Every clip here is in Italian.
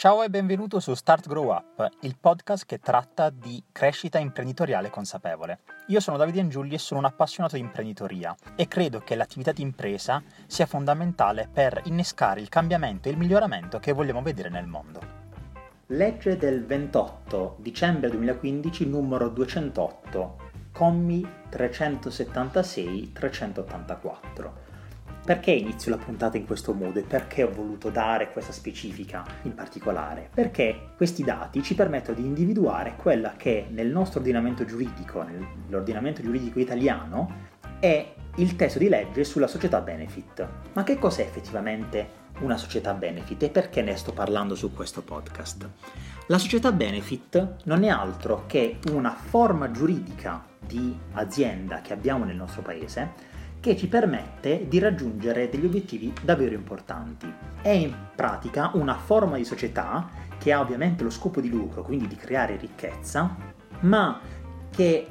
Ciao e benvenuto su Start Grow Up, il podcast che tratta di crescita imprenditoriale consapevole. Io sono Davide Angiulli e sono un appassionato di imprenditoria e credo che l'attività di impresa sia fondamentale per innescare il cambiamento e il miglioramento che vogliamo vedere nel mondo. Legge del 28 dicembre 2015 numero 208, commi 376-384 perché inizio la puntata in questo modo e perché ho voluto dare questa specifica in particolare? Perché questi dati ci permettono di individuare quella che nel nostro ordinamento giuridico, nell'ordinamento giuridico italiano, è il testo di legge sulla società benefit. Ma che cos'è effettivamente una società benefit e perché ne sto parlando su questo podcast? La società benefit non è altro che una forma giuridica di azienda che abbiamo nel nostro paese che ci permette di raggiungere degli obiettivi davvero importanti. È in pratica una forma di società che ha ovviamente lo scopo di lucro, quindi di creare ricchezza, ma che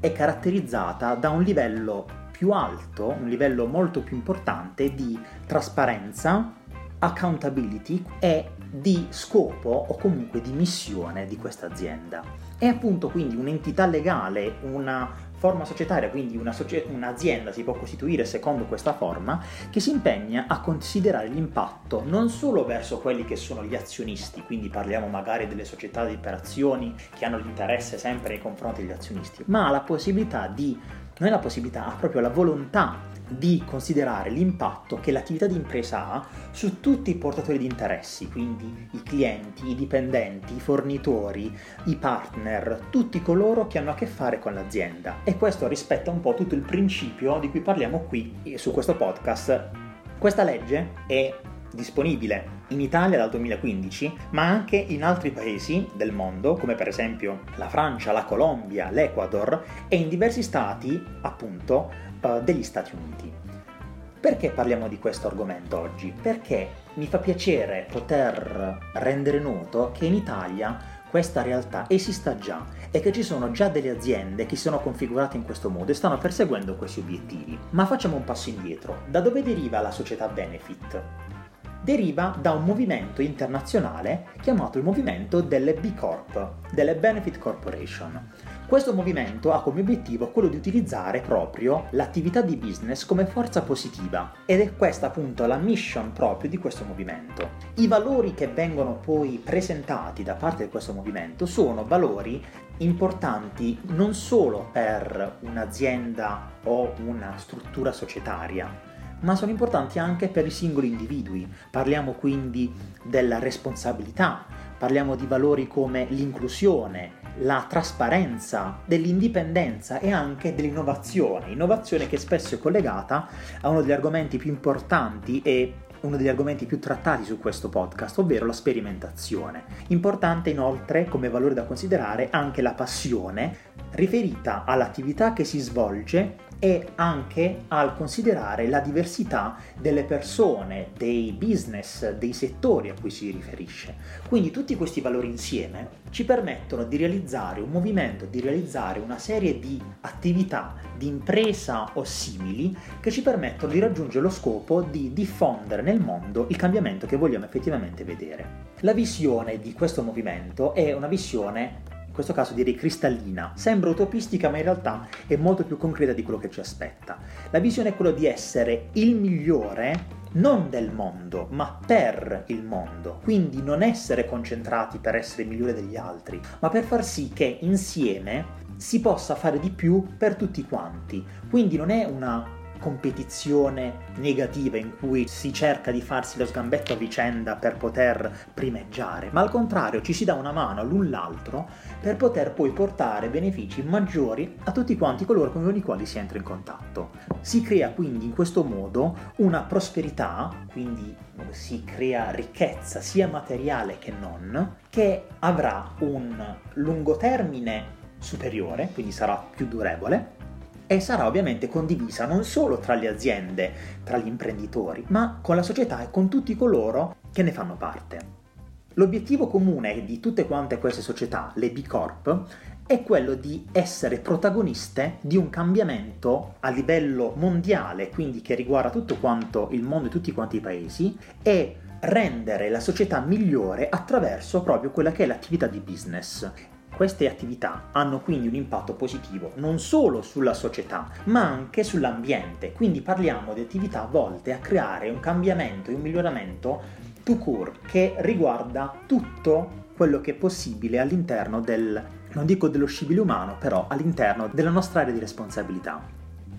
è caratterizzata da un livello più alto, un livello molto più importante di trasparenza, accountability e di scopo o comunque di missione di questa azienda. È appunto quindi un'entità legale, una forma societaria, quindi una socie- un'azienda si può costituire secondo questa forma, che si impegna a considerare l'impatto non solo verso quelli che sono gli azionisti, quindi parliamo magari delle società di operazioni che hanno l'interesse sempre nei confronti degli azionisti, ma la possibilità di, non è la possibilità, ha proprio la volontà di considerare l'impatto che l'attività di impresa ha su tutti i portatori di interessi, quindi i clienti, i dipendenti, i fornitori, i partner, tutti coloro che hanno a che fare con l'azienda. E questo rispetta un po' tutto il principio di cui parliamo qui su questo podcast. Questa legge è disponibile in Italia dal 2015, ma anche in altri paesi del mondo, come per esempio la Francia, la Colombia, l'Ecuador e in diversi stati, appunto, degli Stati Uniti. Perché parliamo di questo argomento oggi? Perché mi fa piacere poter rendere noto che in Italia questa realtà esista già e che ci sono già delle aziende che si sono configurate in questo modo e stanno perseguendo questi obiettivi. Ma facciamo un passo indietro. Da dove deriva la società Benefit? Deriva da un movimento internazionale chiamato il movimento delle B Corp, delle Benefit Corporation. Questo movimento ha come obiettivo quello di utilizzare proprio l'attività di business come forza positiva ed è questa appunto la mission proprio di questo movimento. I valori che vengono poi presentati da parte di questo movimento sono valori importanti non solo per un'azienda o una struttura societaria, ma sono importanti anche per i singoli individui. Parliamo quindi della responsabilità, parliamo di valori come l'inclusione, la trasparenza, dell'indipendenza e anche dell'innovazione. Innovazione che spesso è collegata a uno degli argomenti più importanti e uno degli argomenti più trattati su questo podcast, ovvero la sperimentazione. Importante inoltre come valore da considerare anche la passione riferita all'attività che si svolge e anche al considerare la diversità delle persone, dei business, dei settori a cui si riferisce. Quindi tutti questi valori insieme ci permettono di realizzare un movimento, di realizzare una serie di attività di impresa o simili che ci permettono di raggiungere lo scopo di diffondere nel mondo il cambiamento che vogliamo effettivamente vedere. La visione di questo movimento è una visione questo caso direi cristallina. Sembra utopistica, ma in realtà è molto più concreta di quello che ci aspetta. La visione è quella di essere il migliore non del mondo, ma per il mondo. Quindi non essere concentrati per essere migliore degli altri, ma per far sì che insieme si possa fare di più per tutti quanti. Quindi non è una competizione negativa in cui si cerca di farsi lo sgambetto a vicenda per poter primeggiare, ma al contrario ci si dà una mano l'un l'altro per poter poi portare benefici maggiori a tutti quanti coloro con i quali si entra in contatto. Si crea quindi in questo modo una prosperità, quindi si crea ricchezza sia materiale che non, che avrà un lungo termine superiore, quindi sarà più durevole, e sarà ovviamente condivisa non solo tra le aziende, tra gli imprenditori, ma con la società e con tutti coloro che ne fanno parte. L'obiettivo comune di tutte quante queste società, le B Corp, è quello di essere protagoniste di un cambiamento a livello mondiale, quindi che riguarda tutto quanto il mondo e tutti quanti i paesi, e rendere la società migliore attraverso proprio quella che è l'attività di business. Queste attività hanno quindi un impatto positivo non solo sulla società, ma anche sull'ambiente. Quindi parliamo di attività volte a creare un cambiamento e un miglioramento to cure che riguarda tutto quello che è possibile all'interno del, non dico dello scibile umano, però all'interno della nostra area di responsabilità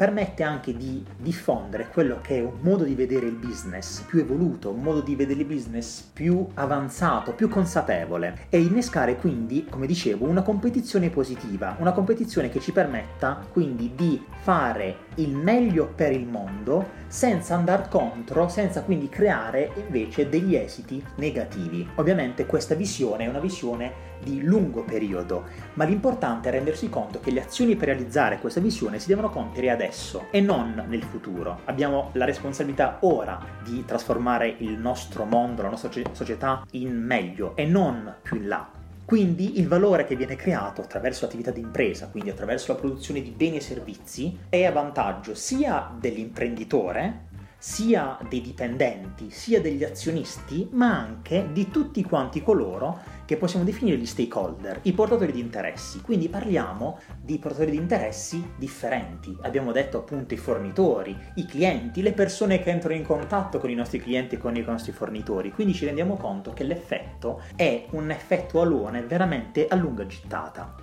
permette anche di diffondere quello che è un modo di vedere il business più evoluto, un modo di vedere il business più avanzato, più consapevole e innescare quindi, come dicevo, una competizione positiva, una competizione che ci permetta quindi di fare il meglio per il mondo senza andare contro, senza quindi creare invece degli esiti negativi. Ovviamente questa visione è una visione di lungo periodo, ma l'importante è rendersi conto che le azioni per realizzare questa visione si devono compiere adesso e non nel futuro. Abbiamo la responsabilità ora di trasformare il nostro mondo, la nostra società in meglio e non più in là. Quindi il valore che viene creato attraverso l'attività di impresa, quindi attraverso la produzione di beni e servizi, è a vantaggio sia dell'imprenditore, sia dei dipendenti, sia degli azionisti, ma anche di tutti quanti coloro che possiamo definire gli stakeholder, i portatori di interessi. Quindi parliamo di portatori di interessi differenti. Abbiamo detto appunto i fornitori, i clienti, le persone che entrano in contatto con i nostri clienti e con i nostri fornitori. Quindi ci rendiamo conto che l'effetto è un effetto alone veramente a lunga gittata.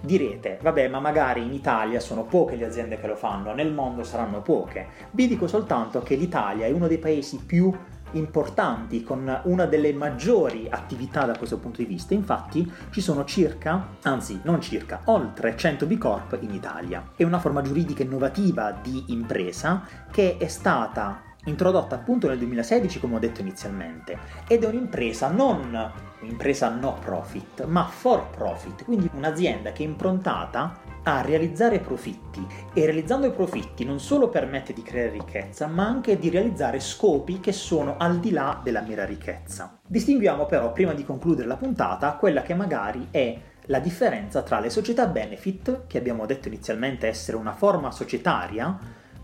Direte, vabbè, ma magari in Italia sono poche le aziende che lo fanno, nel mondo saranno poche. Vi dico soltanto che l'Italia è uno dei paesi più importanti, con una delle maggiori attività da questo punto di vista. Infatti ci sono circa, anzi non circa, oltre 100 B Corp in Italia. È una forma giuridica innovativa di impresa che è stata introdotta appunto nel 2016 come ho detto inizialmente ed è un'impresa non un'impresa no profit ma for profit quindi un'azienda che è improntata a realizzare profitti. E realizzando i profitti non solo permette di creare ricchezza ma anche di realizzare scopi che sono al di là della mera ricchezza. Distinguiamo però prima di concludere la puntata quella che magari è la differenza tra le società benefit, che abbiamo detto inizialmente essere una forma societaria,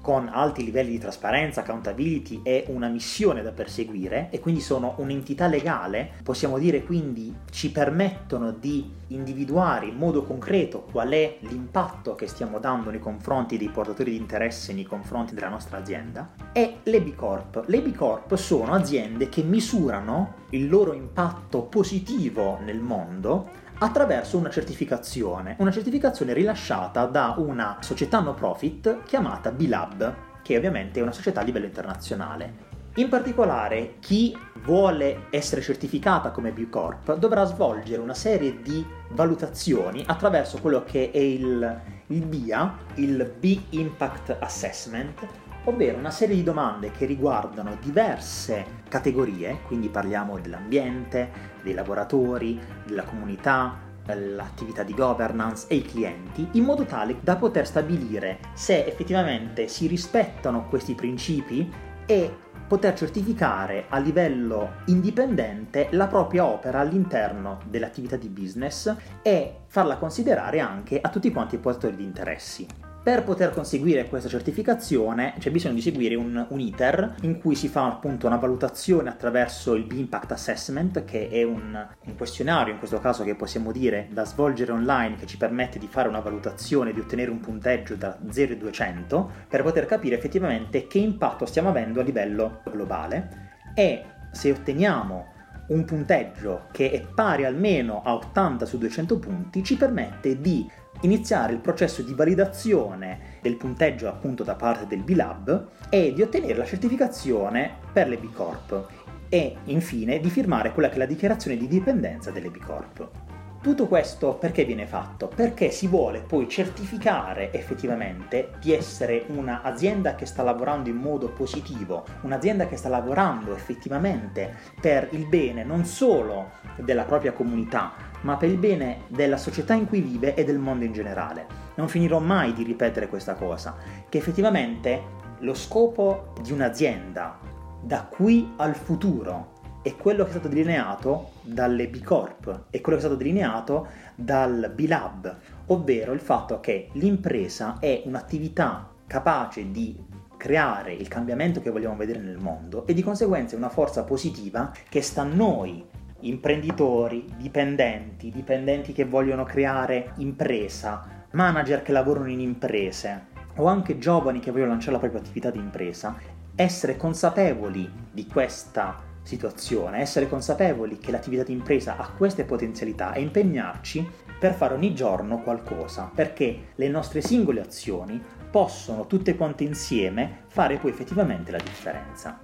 con alti livelli di trasparenza, accountability e una missione da perseguire e quindi sono un'entità legale, possiamo dire quindi ci permettono di individuare in modo concreto qual è l'impatto che stiamo dando nei confronti dei portatori di interesse nei confronti della nostra azienda e le B Corp. Le B Corp sono aziende che misurano il loro impatto positivo nel mondo attraverso una certificazione, una certificazione rilasciata da una società no profit chiamata B-Lab, che ovviamente è una società a livello internazionale. In particolare, chi vuole essere certificata come B Corp dovrà svolgere una serie di valutazioni attraverso quello che è il, il BIA, il B Impact Assessment, ovvero una serie di domande che riguardano diverse categorie, quindi parliamo dell'ambiente, dei lavoratori, della comunità, l'attività di governance e i clienti, in modo tale da poter stabilire se effettivamente si rispettano questi principi e poter certificare a livello indipendente la propria opera all'interno dell'attività di business e farla considerare anche a tutti quanti i portatori di interessi. Per poter conseguire questa certificazione c'è bisogno di seguire un, un, iter in cui si fa appunto una valutazione attraverso il B-Impact Assessment, che è un, un, questionario in questo caso che possiamo dire da svolgere online che ci permette di fare una valutazione, di ottenere un punteggio da 0 a 200 per poter capire effettivamente che impatto stiamo avendo a livello globale. E se otteniamo un punteggio che è pari almeno a 80 su 200 punti ci permette di iniziare il processo di validazione del punteggio appunto da parte del B-Lab e di ottenere la certificazione per le B Corp e infine di firmare quella che è la dichiarazione di dipendenza delle B Corp. Tutto questo perché viene fatto? Perché si vuole poi certificare effettivamente di essere un'azienda che sta lavorando in modo positivo, un'azienda che sta lavorando effettivamente per il bene non solo della propria comunità, ma per il bene della società in cui vive e del mondo in generale. Non finirò mai di ripetere questa cosa, che effettivamente lo scopo di un'azienda da qui al futuro è quello che è stato delineato dalle B Corp e quello che è stato delineato dal B Lab, ovvero il fatto che l'impresa è un'attività capace di creare il cambiamento che vogliamo vedere nel mondo e di conseguenza è una forza positiva che sta a noi, imprenditori, dipendenti, dipendenti che vogliono creare impresa, manager che lavorano in imprese o anche giovani che vogliono lanciare la propria attività di impresa, essere consapevoli di questa situazione, essere consapevoli che l'attività di impresa ha queste potenzialità e impegnarci per fare ogni giorno qualcosa, perché le nostre singole azioni possono tutte quante insieme fare poi effettivamente la differenza.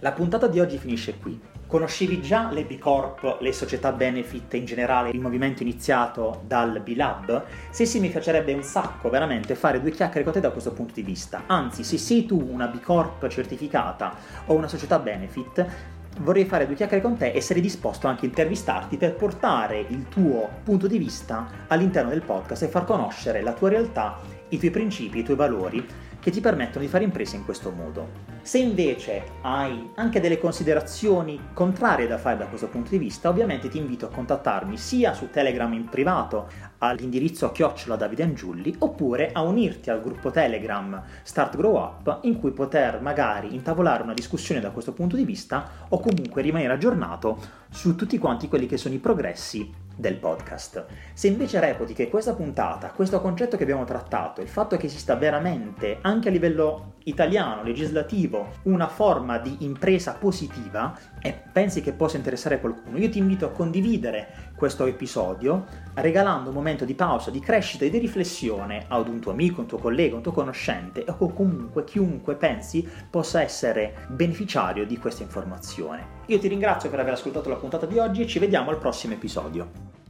La puntata di oggi finisce qui. Conoscevi già le B Corp, le società benefit e in generale il movimento iniziato dal B-Lab? Se sì, mi piacerebbe un sacco veramente fare due chiacchiere con te da questo punto di vista. Anzi, se sei tu una B Corp certificata o una società benefit, vorrei fare due chiacchiere con te e sarei disposto anche a intervistarti per portare il tuo punto di vista all'interno del podcast e far conoscere la tua realtà, i tuoi principi, i tuoi valori che ti permettono di fare imprese in questo modo. Se invece hai anche delle considerazioni contrarie da fare da questo punto di vista, ovviamente ti invito a contattarmi sia su Telegram in privato all'indirizzo chiocciola Davide Angiulli oppure a unirti al gruppo Telegram Start Grow Up in cui poter magari intavolare una discussione da questo punto di vista o comunque rimanere aggiornato su tutti quanti quelli che sono i progressi del podcast. Se invece reputi che questa puntata, questo concetto che abbiamo trattato, il fatto che esista veramente, anche a livello italiano, legislativo, una forma di impresa positiva e pensi che possa interessare qualcuno, io ti invito a condividere questo episodio regalando un momento di pausa, di crescita e di riflessione ad un tuo amico, un tuo collega, un tuo conoscente o comunque chiunque pensi possa essere beneficiario di questa informazione. Io ti ringrazio per aver ascoltato la puntata di oggi e ci vediamo al prossimo episodio.